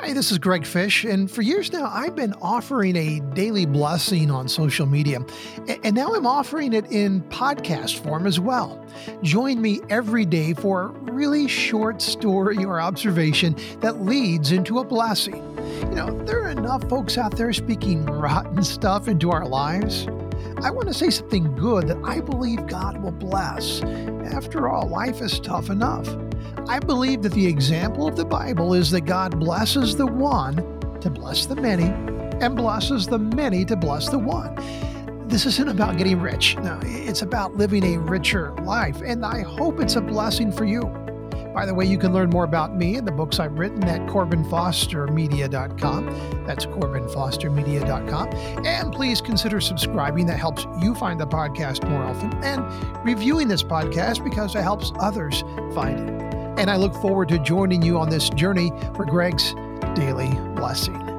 Hi, this is Greg Fish, and for years now, I've been offering a daily blessing on social media, and now I'm offering it in podcast form as well. Join me every day for a really short story or observation that leads into a blessing. You know, there are enough folks out there speaking rotten stuff into our lives. I want to say something good that I believe God will bless. After all, life is tough enough. I believe that the example of the Bible is that God blesses the one to bless the many and blesses the many to bless the one. This isn't about getting rich. No, it's about living a richer life, and I hope it's a blessing for you. By the way, you can learn more about me and the books I've written at CorbinFosterMedia.com. That's CorbinFosterMedia.com. And please consider subscribing. That helps you find the podcast more often. And reviewing this podcast because it helps others find it. And I look forward to joining you on this journey for Greg's Daily Blessing.